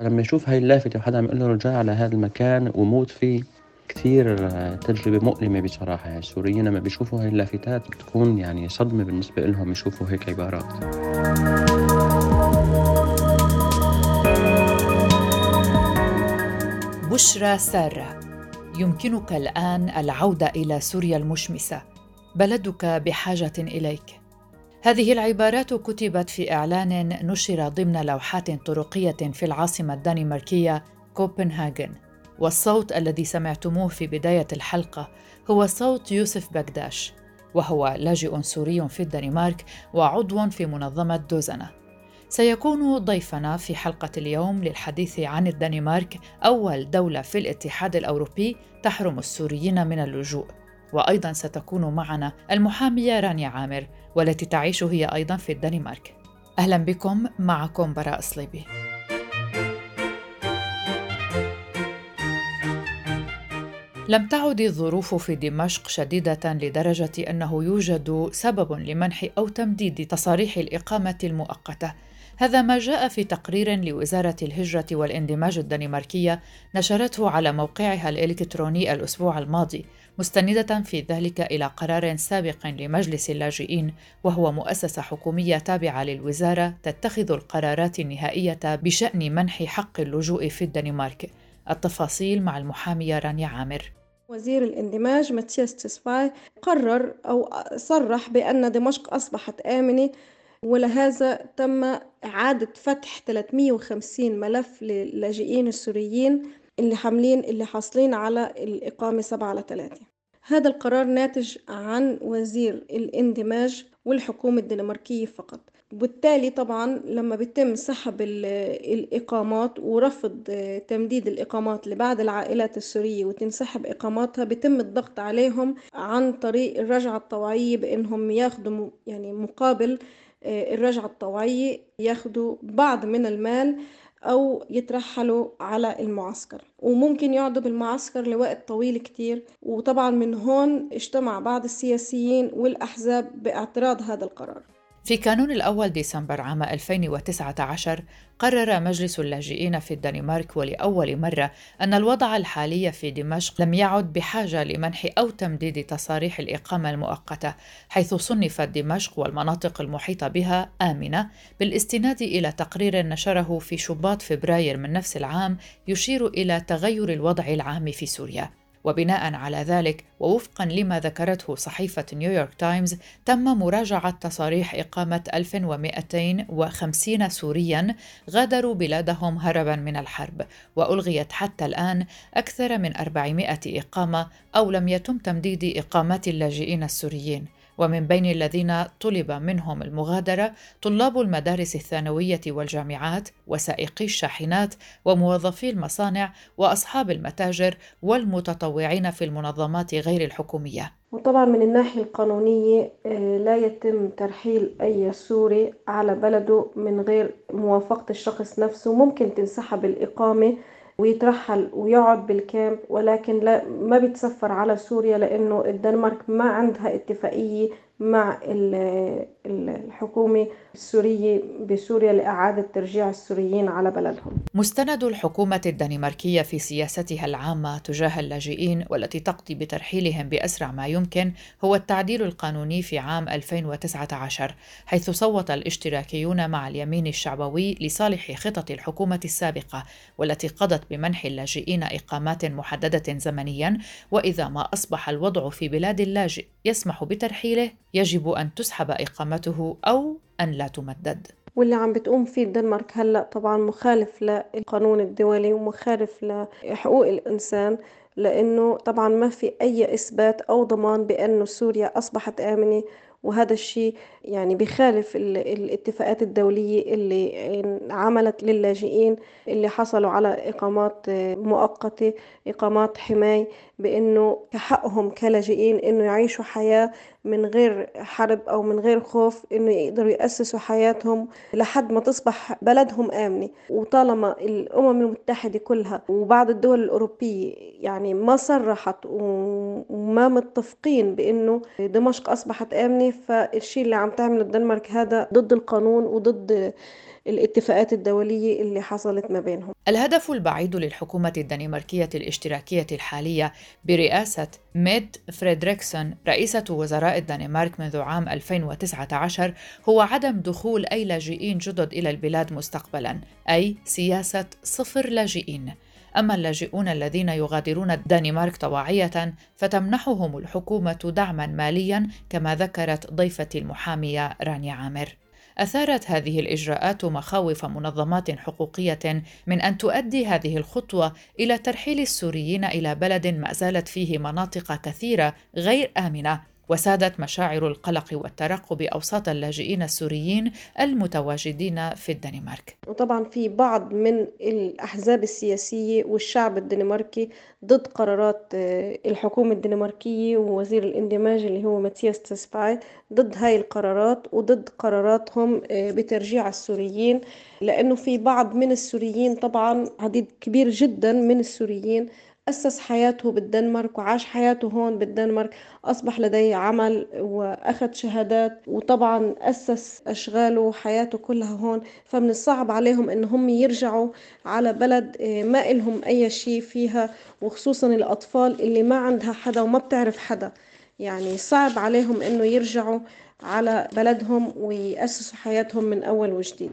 لمّا يشوف هاي اللافتة وحدا عم يقول له رجاء على هذا المكان وموت فيه، كتير تجربة مؤلمة بصراحة، يعني السوريين لمّا بيشوفوا هاي اللافتات بتكون يعني صدمة بالنسبة إلهم يشوفوا هيك عبارات. بشرى سارة. يمكنك الآن العودة إلى سوريا المشمسة. بلدك بحاجة إليك. هذه العبارات كتبت في إعلان نشر ضمن لوحات طرقية في العاصمة الدنماركية كوبنهاغن والصوت الذي سمعتموه في بداية الحلقة هو صوت يوسف بكداش وهو لاجئ سوري في الدنمارك وعضو في منظمة دوزنة. سيكون ضيفنا في حلقة اليوم للحديث عن الدنمارك أول دولة في الاتحاد الأوروبي تحرم السوريين من اللجوء. وأيضا ستكون معنا المحامية رانيا عامر والتي تعيش هي أيضا في الدنمارك. أهلا بكم معكم براء صليبي لم تعد الظروف في دمشق شديدة لدرجة أنه يوجد سبب لمنح أو تمديد تصاريح الإقامة المؤقتة هذا ما جاء في تقرير لوزارة الهجرة والاندماج الدنماركية نشرته على موقعها الإلكتروني الأسبوع الماضي مستندة في ذلك إلى قرار سابق لمجلس اللاجئين وهو مؤسسة حكومية تابعة للوزارة تتخذ القرارات النهائية بشأن منح حق اللجوء في الدنمارك. التفاصيل مع المحامية رانيا عامر. وزير الاندماج ماتياس تسفاي قرر أو صرح بأن دمشق أصبحت آمنة ولهذا تم إعادة فتح 350 ملف للاجئين السوريين اللي حاملين اللي حاصلين على الإقامة سبعة على ثلاثة. هذا القرار ناتج عن وزير الاندماج والحكومة الدنماركية فقط. وبالتالي طبعا لما بيتم سحب الإقامات ورفض تمديد الإقامات لبعض العائلات السورية وتنسحب إقاماتها بيتم الضغط عليهم عن طريق الرجعة الطوعية بإنهم ياخدوا يعني مقابل آه، الرجعة الطوعية ياخدوا بعض من المال أو يترحلوا على المعسكر. وممكن يقعدوا بالمعسكر لوقت طويل كتير. وطبعا من هون اجتمع بعض السياسيين والأحزاب باعتراض هذا القرار. في كانون الأول ديسمبر عام 2019 قرر مجلس اللاجئين في الدنمارك ولأول مرة أن الوضع الحالي في دمشق لم يعد بحاجة لمنح أو تمديد تصاريح الإقامة المؤقتة حيث صنفت دمشق والمناطق المحيطة بها آمنة بالاستناد إلى تقرير نشره في شباط فبراير من نفس العام يشير إلى تغير الوضع العام في سوريا. وبناء على ذلك ووفقا لما ذكرته صحيفة نيويورك تايمز تم مراجعة تصاريح إقامة 1250 سوريا غادروا بلادهم هربا من الحرب وألغيت حتى الآن أكثر من 400 إقامة أو لم يتم تمديد إقامات اللاجئين السوريين. ومن بين الذين طلب منهم المغادرة طلاب المدارس الثانوية والجامعات وسائقي الشاحنات وموظفي المصانع وأصحاب المتاجر والمتطوعين في المنظمات غير الحكومية. وطبعا من الناحية القانونية آه، لا يتم ترحيل أي سوري على بلده من غير موافقة الشخص نفسه. ممكن تنسحب الإقامة ويترحل ويقعد بالكامب ولكن لا ما بيتسفر على سوريا لأنه الدنمارك ما عندها اتفاقية. مع الحكومة السورية بسوريا لإعادة ترجيع السوريين على بلدهم. مستند الحكومة الدنماركية في سياستها العامة تجاه اللاجئين والتي تقضي بترحيلهم بأسرع ما يمكن هو التعديل القانوني في عام 2019 حيث صوت الاشتراكيون مع اليمين الشعبوي لصالح خطط الحكومة السابقة والتي قضت بمنح اللاجئين إقامات محددة زمنيا وإذا ما أصبح الوضع في بلاد اللاجئ يسمح بترحيله يجب أن تسحب إقامته أو أن لا تمدد. واللي عم بتقوم فيه الدنمارك هلأ طبعا مخالف للقانون الدولي ومخالف لحقوق الإنسان لأنه طبعا ما في أي إثبات أو ضمان بانه سوريا أصبحت آمنة وهذا الشيء يعني بخالف الاتفاقات الدولية اللي عملت للاجئين اللي حصلوا على إقامات مؤقتة إقامات حماية. بأنه كحقهم كلاجئين أنه يعيشوا حياة من غير حرب أو من غير خوف إنه يقدروا يأسسوا حياتهم لحد ما تصبح بلدهم آمنة. وطالما الأمم المتحدة كلها وبعض الدول الأوروبية يعني ما صرحت وما متفقين بإنه دمشق أصبحت آمنة فالشيء اللي عم تعمله الدنمارك هذا ضد القانون وضد الاتفاقات الدولية اللي حصلت ما بينهم. الهدف البعيد للحكومة الدنماركية الاشتراكية الحالية برئاسة ميد فريدريكسون رئيسة وزراء الدنمارك منذ عام 2019 هو عدم دخول أي لاجئين جدد إلى البلاد مستقبلا أي سياسة صفر لاجئين. أما اللاجئون الذين يغادرون الدنمارك طواعية فتمنحهم الحكومة دعما ماليا كما ذكرت ضيفتي المحامية رانيا عامر. أثارت هذه الإجراءات مخاوف منظمات حقوقية من أن تؤدي هذه الخطوة إلى ترحيل السوريين إلى بلد ما زالت فيه مناطق كثيرة غير آمنة. وسادت مشاعر القلق والترقب أوساط اللاجئين السوريين المتواجدين في الدنمارك. وطبعا في بعض من الأحزاب السياسية والشعب الدنماركي ضد قرارات آه، الحكومة الدنماركية ووزير الاندماج اللي هو ماتياس تسباي ضد هاي القرارات وضد قراراتهم آه، بترجيع السوريين لأنه في بعض من السوريين طبعا عديد كبير جدا من السوريين أسس حياته بالدنمارك وعاش حياته هون بالدنمارك أصبح لديه عمل وأخذ شهادات وطبعا أسس أشغاله وحياته كلها هون. فمن الصعب عليهم إنهم يرجعوا على بلد آه، ما إلهم أي شيء فيها وخصوصا الأطفال اللي ما عندها حدا وما بتعرف حدا. يعني صعب عليهم إنه يرجعوا على بلدهم ويأسسوا حياتهم من أول وجديد.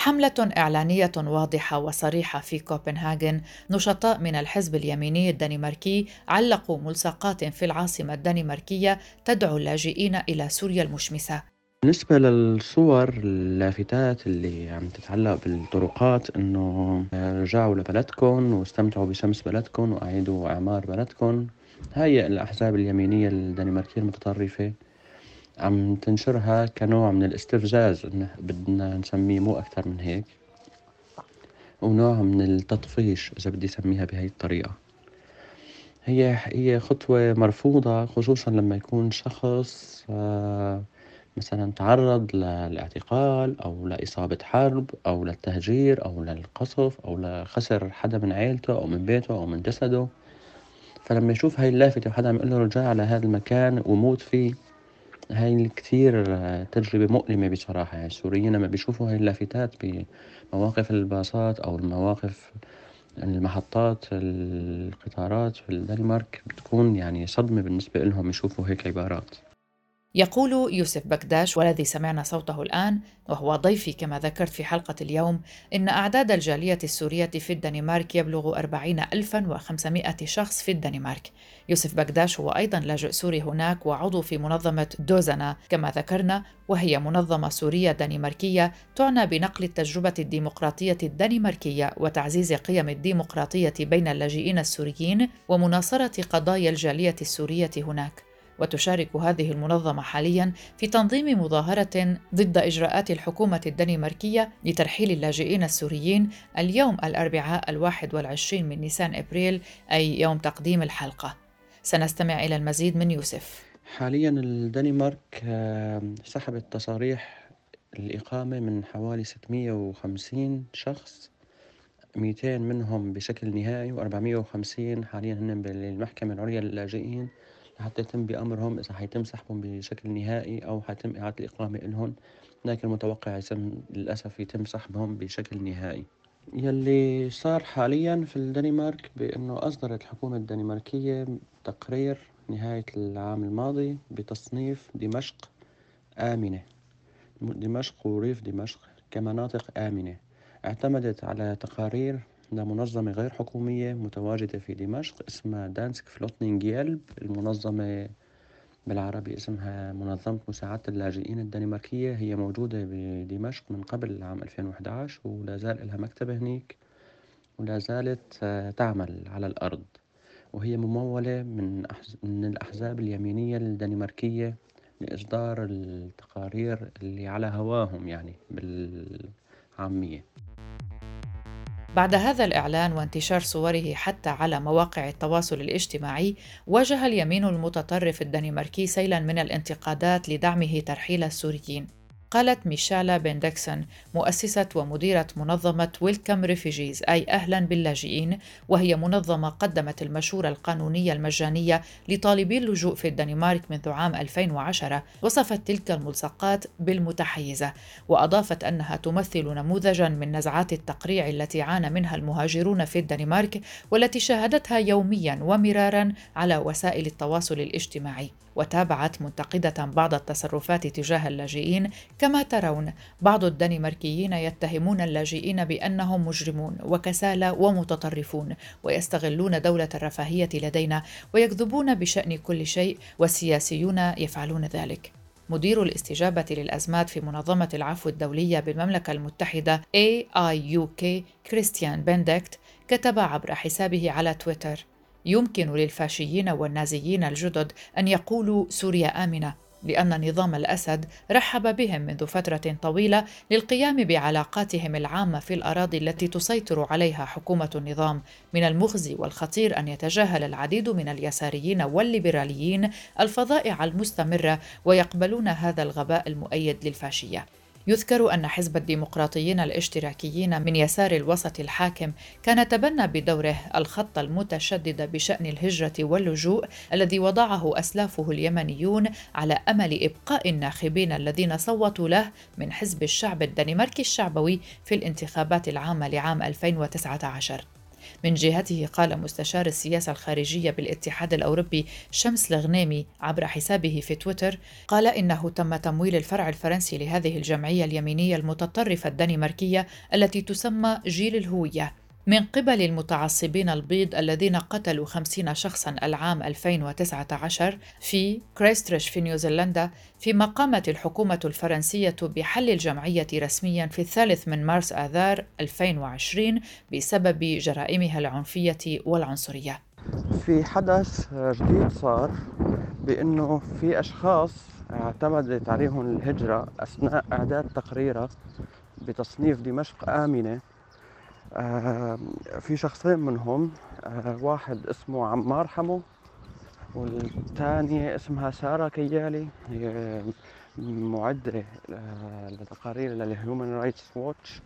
حملة إعلانية واضحة وصريحة في كوبنهاجن نشطاء من الحزب اليميني الدنماركي علقوا ملصقات في العاصمة الدنماركية تدعو اللاجئين إلى سوريا المشمسة. بالنسبة للصور اللافتات اللي عم تتعلق بالطرقات إنه رجعوا لبلدكم واستمتعوا بشمس بلدكم وأعيدوا إعمار بلدكم هاي الأحزاب اليمينية الدنماركية المتطرفة. عم تنشرها كنوع من الاستفزاز. إنه بدنا نسميه مو أكثر من هيك ونوع من التطفيش إذا بدي أسميها بهي الطريقة. هي هي خطوة مرفوضة خصوصا لما يكون شخص آه، مثلا تعرض للاعتقال أو لإصابة حرب أو للتهجير أو للقصف أو لخسر حدا من عيلته أو من بيته أو من جسده. فلما يشوف هاي اللافتة وحدا عم يقول له رجع على هذا المكان وموت فيه هاي كتير تجربة مؤلمة بصراحة. يعني السوريين لما بيشوفوا هاي اللافتات بمواقف الباصات أو المواقف المحطات القطارات في الدنمارك بتكون يعني صدمة بالنسبة لهم يشوفوا هيك عبارات. يقول يوسف بكداش والذي سمعنا صوته الآن وهو ضيفي كما ذكرت في حلقة اليوم إن أعداد الجالية السورية في الدنمارك يبلغ 40500 شخص في الدنمارك. يوسف بكداش هو أيضا لاجئ سوري هناك وعضو في منظمة دوزنا. كما ذكرنا وهي منظمة سورية دنماركية تعنى بنقل التجربة الديمقراطية الدنماركية وتعزيز قيم الديمقراطية بين اللاجئين السوريين ومناصرة قضايا الجالية السورية هناك. وتشارك هذه المنظمة حاليا في تنظيم مظاهرة ضد إجراءات الحكومة الدنماركية لترحيل اللاجئين السوريين اليوم الأربعاء الواحد والعشرين من نيسان إبريل أي يوم تقديم الحلقة. سنستمع إلى المزيد من يوسف. حاليا الدنمارك سحبت تصاريح الإقامة من حوالي 650 شخص 200 منهم بشكل نهائي و450 حاليا هن بالمحكمة العليا للاجئين. حتى يتم بأمرهم إذا حيتم سحبهم بشكل نهائي أو حيتم إعادة الإقامة إلهم لكن المتوقع يتم للأسف يتم سحبهم بشكل نهائي. يلي صار حاليا في الدنمارك بأنه أصدرت الحكومة الدنماركية تقرير نهاية العام الماضي بتصنيف دمشق آمنة. دمشق وريف دمشق كمناطق آمنة. اعتمدت على تقارير لمنظمة غير حكومية متواجدة في دمشق اسمها دانسك فلوتنينج يلب المنظمة بالعربي اسمها منظمة مساعدة اللاجئين الدنماركية. هي موجودة بدمشق من قبل عام 2011 ولا زال لها مكتب هنيك ولا زالت آه، تعمل على الأرض. وهي ممولة من, من الأحزاب اليمينية الدنماركية لإصدار التقارير اللي على هواهم يعني بالعامية. بعد هذا الإعلان وانتشار صوره حتى على مواقع التواصل الاجتماعي واجه اليمين المتطرف الدنماركي سيلا من الانتقادات لدعمه ترحيل السوريين. قالت ميشالا بندكسون مؤسسة ومديرة منظمة ويلكم ريفيجيز أي أهلا باللاجئين وهي منظمة قدمت المشورة القانونية المجانية لطالبي اللجوء في الدنمارك منذ عام 2010 وصفت تلك الملصقات بالمتحيزة وأضافت أنها تمثل نموذجا من نزعات التقريع التي عانى منها المهاجرون في الدنمارك والتي شاهدتها يوميا ومرارا على وسائل التواصل الاجتماعي. وتابعت منتقدة بعض التصرفات تجاه اللاجئين. كما ترون بعض الدنماركيين يتهمون اللاجئين بأنهم مجرمون وكسالى ومتطرفون ويستغلون دولة الرفاهية لدينا ويكذبون بشأن كل شيء والسياسيون يفعلون ذلك. مدير الاستجابة للأزمات في منظمة العفو الدولية بالمملكة المتحدة AIUK كريستيان بندكت كتب عبر حسابه على تويتر يمكن للفاشيين والنازيين الجدد أن يقولوا سوريا آمنة لأن نظام الأسد رحب بهم منذ فترة طويلة للقيام بعلاقاتهم العامة في الأراضي التي تسيطر عليها حكومة النظام. من المخزي والخطير أن يتجاهل العديد من اليساريين والليبراليين الفظائع المستمرة ويقبلون هذا الغباء المؤيد للفاشية. يذكر أن حزب الديمقراطيين الاشتراكيين من يسار الوسط الحاكم كان تبنى بدوره الخط المتشدد بشأن الهجرة واللجوء الذي وضعه أسلافه اليمنيون على أمل إبقاء الناخبين الذين صوتوا له من حزب الشعب الدنماركي الشعبوي في الانتخابات العامة لعام 2019 من جهته قال مستشار السياسة الخارجية بالاتحاد الأوروبي شمس الغنيمي عبر حسابه في تويتر قال إنه تم تمويل الفرع الفرنسي لهذه الجمعية اليمينية المتطرفة الدنماركية التي تسمى جيل الهوية. من قبل المتعصبين البيض الذين قتلوا خمسين شخصا العام 2019 في كريستريش في نيوزيلندا فيما قامت الحكومة الفرنسية بحل الجمعية رسميا في الثالث من مارس آذار 2020 بسبب جرائمها العنفية والعنصرية. في حدث جديد صار بأنه في أشخاص اعتمدت عليهم الهجرة أثناء إعداد تقريرها بتصنيف دمشق آمنة. في شخصين منهم آه، واحد اسمه عمار حمو والثانية اسمها سارة كيالي هي معدة لتقارير للهيومن رايتس ووتش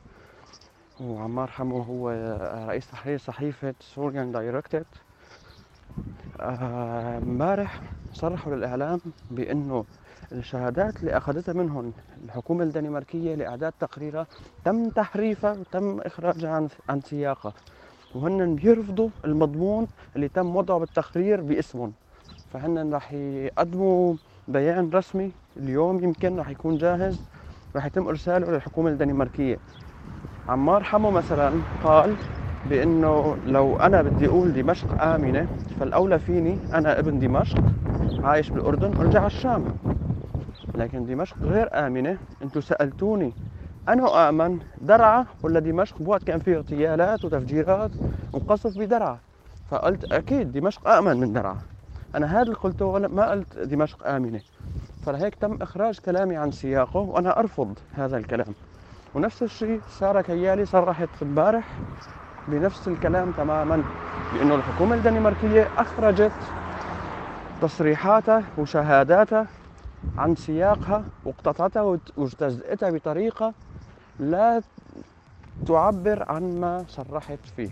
وعمار حمو هو رئيس تحرير صحيفة سوريا دايركت آه، امبارح صرحوا للإعلام بأنه الشهادات اللي أخذتها منهم الحكومة الدنماركية لإعداد تقريرها تم تحريفها وتم إخراجها عن, عن سياقها. وهن بيرفضوا المضمون اللي تم وضعه بالتقرير باسمهم. فهن رح يقدموا بيان رسمي اليوم يمكن رح يكون جاهز رح يتم إرساله للحكومة الدنماركية. عمار حمو مثلا قال بإنه لو أنا بدي أقول دمشق آمنة فالأولى فيني أنا ابن دمشق عايش بالأردن أرجع على الشام. لكن دمشق غير آمنة. أنتم سألتوني أنا آمن؟ درعا ولا دمشق؟ بوقت كان فيه اغتيالات وتفجيرات وقصف بدرعا فقلت أكيد دمشق آمن من درعا أنا هذا اللي قلته ما قلت دمشق آمنة. فلهيك تم إخراج كلامي عن سياقه وأنا أرفض هذا الكلام. ونفس الشيء سارة كيالي صرحت امبارح بنفس الكلام تماما بأنه الحكومة الدنماركية أخرجت تصريحاتها وشهاداتها عن سياقها واقتطعتها واجتزأتها بطريقة لا تعبر عن ما صرحت فيه.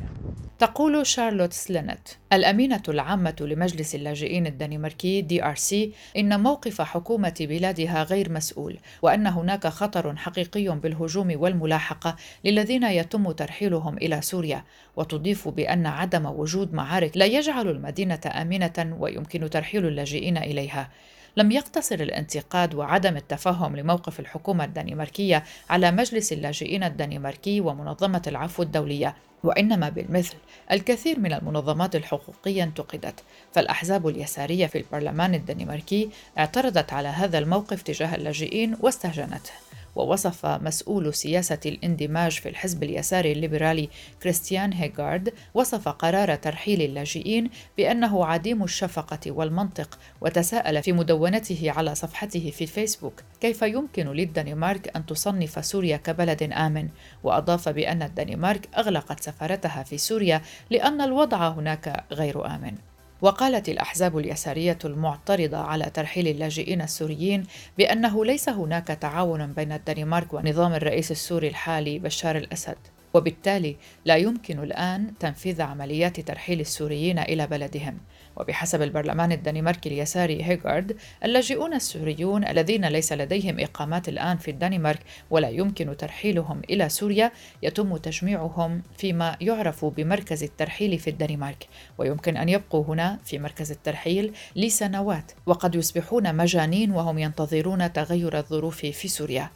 تقول شارلوت سلينت الأمينة العامة لمجلس اللاجئين الدنماركي DRC إن موقف حكومة بلادها غير مسؤول وأن هناك خطر حقيقي بالهجوم والملاحقة للذين يتم ترحيلهم إلى سوريا وتضيف بأن عدم وجود معارك لا يجعل المدينة آمنة ويمكن ترحيل اللاجئين إليها. لم يقتصر الانتقاد وعدم التفهم لموقف الحكومة الدنماركية على مجلس اللاجئين الدنماركي ومنظمة العفو الدولية وإنما بالمثل الكثير من المنظمات الحقوقية انتقدت. فالأحزاب اليسارية في البرلمان الدنماركي اعترضت على هذا الموقف تجاه اللاجئين واستهجنته. ووصف مسؤول سياسة الاندماج في الحزب اليساري الليبرالي كريستيان هيغارد وصف قرار ترحيل اللاجئين بأنه عديم الشفقة والمنطق وتساءل في مدونته على صفحته في فيسبوك كيف يمكن للدنمارك أن تصنف سوريا كبلد آمن؟ وأضاف بأن الدنمارك أغلقت سفارتها في سوريا لأن الوضع هناك غير آمن. وقالت الأحزاب اليسارية المعترضة على ترحيل اللاجئين السوريين بأنه ليس هناك تعاون بين الدنمارك ونظام الرئيس السوري الحالي بشار الأسد. وبالتالي لا يمكن الآن تنفيذ عمليات ترحيل السوريين إلى بلدهم. وبحسب البرلمان الدنماركي اليساري هيغارد اللاجئون السوريون الذين ليس لديهم إقامات الآن في الدنمارك ولا يمكن ترحيلهم إلى سوريا يتم تجميعهم فيما يعرف بمركز الترحيل في الدنمارك. ويمكن أن يبقوا هنا في مركز الترحيل لسنوات وقد يصبحون مجانين وهم ينتظرون تغير الظروف في سوريا.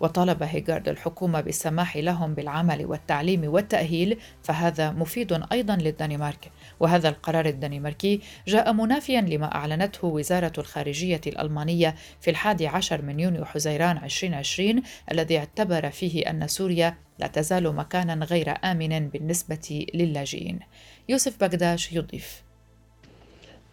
وطالب هيغارد الحكومة بالسماح لهم بالعمل والتعليم والتأهيل فهذا مفيد أيضا للدنمارك. وهذا القرار الدنماركي جاء منافيا لما أعلنته وزارة الخارجية الألمانية في الحادي عشر من يونيو حزيران 2020 الذي اعتبر فيه أن سوريا لا تزال مكانا غير آمن بالنسبة للاجئين. يوسف بغداش يضيف.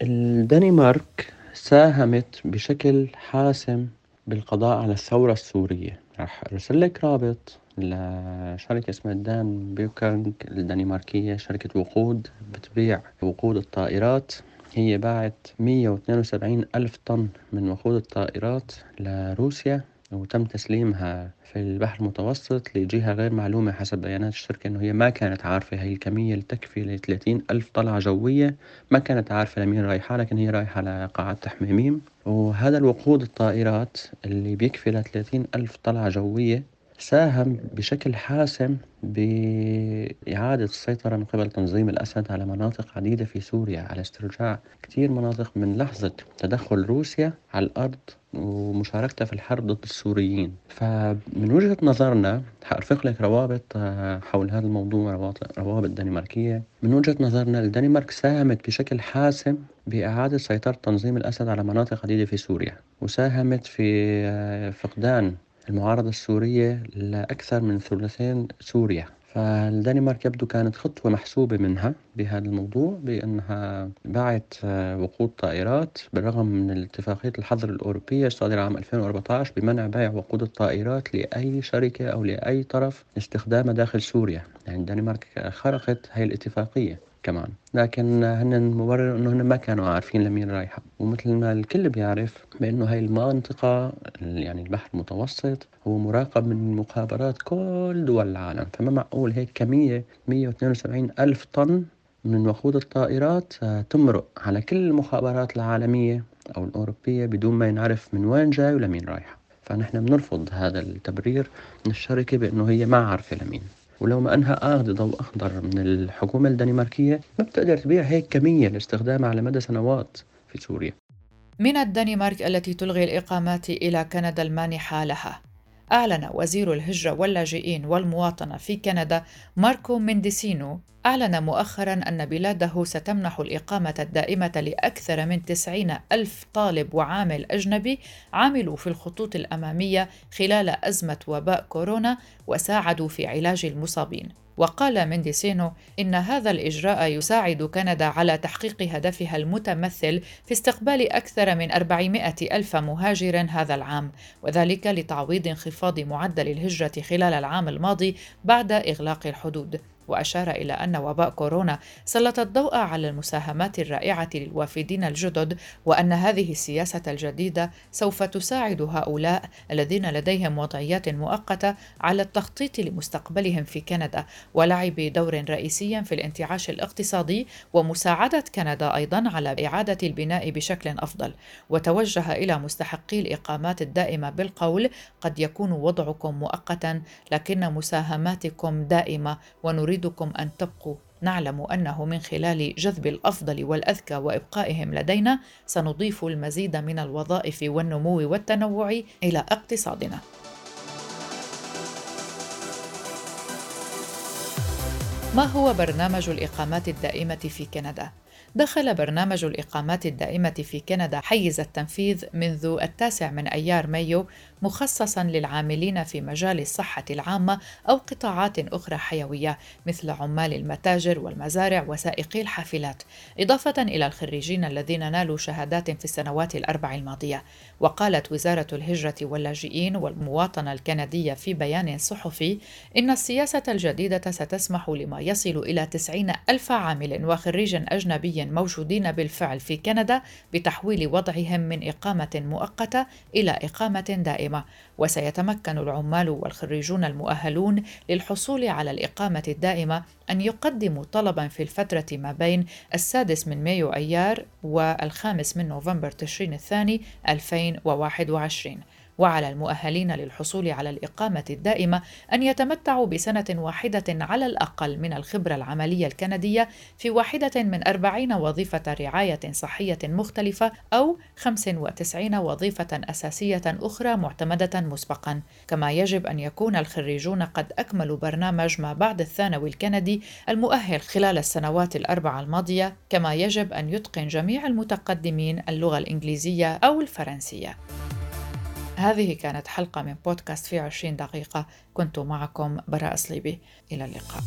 الدنمارك ساهمت بشكل حاسم بالقضاء على الثورة السورية. راح أرسل لك رابط لشركة اسمها دان بيوكانج الدنماركية شركة وقود بتبيع وقود الطائرات. هي باعت 172 ألف طن من وقود الطائرات لروسيا. وتم تسليمها في البحر المتوسط لجهة غير معلومة حسب بيانات الشركة إنه هي ما كانت عارفة هي الكمية اللي تكفي لثلاثين ألف طلعة جوية ما كانت عارفة لمين رايحة لكن هي رايحة لقاعة تحميميم. وهذا الوقود الطائرات اللي بيكفي لثلاثين ألف طلعة جوية ساهم بشكل حاسم بإعادة السيطرة من قبل تنظيم الأسد على مناطق عديدة في سوريا على استرجاع كثير مناطق من لحظة تدخل روسيا على الأرض ومشاركتها في الحرب ضد السوريين. فمن وجهة نظرنا حأرفق لك روابط آه، حول هذا الموضوع روابط دنماركية من وجهة نظرنا الدنمارك ساهمت بشكل حاسم بإعادة سيطرة تنظيم الأسد على مناطق عديدة في سوريا وساهمت في آه، فقدان المعارضة السورية لأكثر من ثلثين سوريا فالدنمارك يبدو كانت خطوة محسوبة منها بهذا الموضوع بأنها باعت آه، وقود طائرات بالرغم من اتفاقية الحظر الأوروبية الصادرة عام 2014 بمنع بيع وقود الطائرات لأي شركة أو لأي طرف لاستخدامها داخل سوريا. يعني الدنمارك خرقت هاي الاتفاقية. كمان. لكن هن مبرر إنه هن ما كانوا عارفين لمين رايحة. ومثل ما الكل بيعرف بإنه هاي المنطقة يعني البحر المتوسط هو مراقب من مخابرات كل دول العالم. فما معقول هيك كمية 172 ألف طن من وقود الطائرات آه، تمرق على كل المخابرات العالمية أو الأوروبية بدون ما ينعرف من وين جاي ولمين رايحة. فنحن بنرفض هذا التبرير من الشركة بأنه هي ما عارفة لمين ولو ما أنها أخذ ضوء أخضر من الحكومة الدنماركية ما بتقدر تبيع هيك كمية لاستخدامها على مدى سنوات في سوريا. من الدنمارك التي تلغي الإقامات إلى كندا المانحة لها. أعلن وزير الهجرة واللاجئين والمواطنة في كندا ماركو مينديسينو أعلن مؤخرا أن بلاده ستمنح الإقامة الدائمة لأكثر من 90 ألف طالب وعامل أجنبي عملوا في الخطوط الأمامية خلال أزمة وباء كورونا وساعدوا في علاج المصابين. وقال مينديسينو إن هذا الإجراء يساعد كندا على تحقيق هدفها المتمثل في استقبال أكثر من 400 ألف مهاجر هذا العام وذلك لتعويض انخفاض معدل الهجرة خلال العام الماضي بعد إغلاق الحدود. وأشار إلى أن وباء كورونا سلط الضوء على المساهمات الرائعة للوافدين الجدد وأن هذه السياسة الجديدة سوف تساعد هؤلاء الذين لديهم وضعيات مؤقتة على التخطيط لمستقبلهم في كندا ولعب دور رئيسي في الانتعاش الاقتصادي ومساعدة كندا أيضا على إعادة البناء بشكل أفضل. وتوجه إلى مستحقي الإقامات الدائمة بالقول قد يكون وضعكم مؤقتا لكن مساهماتكم دائمة ونريد نريدكم أن تبقوا. نعلم أنه من خلال جذب الأفضل والأذكى وإبقائهم لدينا سنضيف المزيد من الوظائف والنمو والتنوع إلى اقتصادنا. ما هو برنامج الإقامات الدائمة في كندا؟ دخل برنامج الإقامات الدائمة في كندا حيز التنفيذ منذ التاسع من أيار مايو مخصصا للعاملين في مجال الصحة العامة أو قطاعات أخرى حيوية مثل عمال المتاجر والمزارع وسائقي الحافلات إضافة إلى الخريجين الذين نالوا شهادات في السنوات الأربع الماضية. وقالت وزارة الهجرة واللاجئين والمواطنة الكندية في بيان صحفي إن السياسة الجديدة ستسمح لما يصل إلى 90 ألف عامل وخريج أجنبي موجودين بالفعل في كندا بتحويل وضعهم من إقامة مؤقتة إلى إقامة دائمة. وسيتمكن العمال والخريجون المؤهلون للحصول على الإقامة الدائمة أن يقدموا طلبا في الفترة ما بين السادس من مايو أيار والخامس من نوفمبر تشرين الثاني 2021 وعلى المؤهلين للحصول على الإقامة الدائمة أن يتمتعوا بسنة واحدة على الأقل من الخبرة العملية الكندية في واحدة من أربعين وظيفة رعاية صحية مختلفة أو 95 وظيفة أساسية أخرى معتمدة مسبقا. كما يجب أن يكون الخريجون قد أكملوا برنامج ما بعد الثانوي الكندي المؤهل خلال السنوات الأربعة الماضية كما يجب أن يتقن جميع المتقدمين اللغة الإنجليزية أو الفرنسية. هذه كانت حلقة من بودكاست في عشرين دقيقة. كنت معكم براء صليبي إلى اللقاء.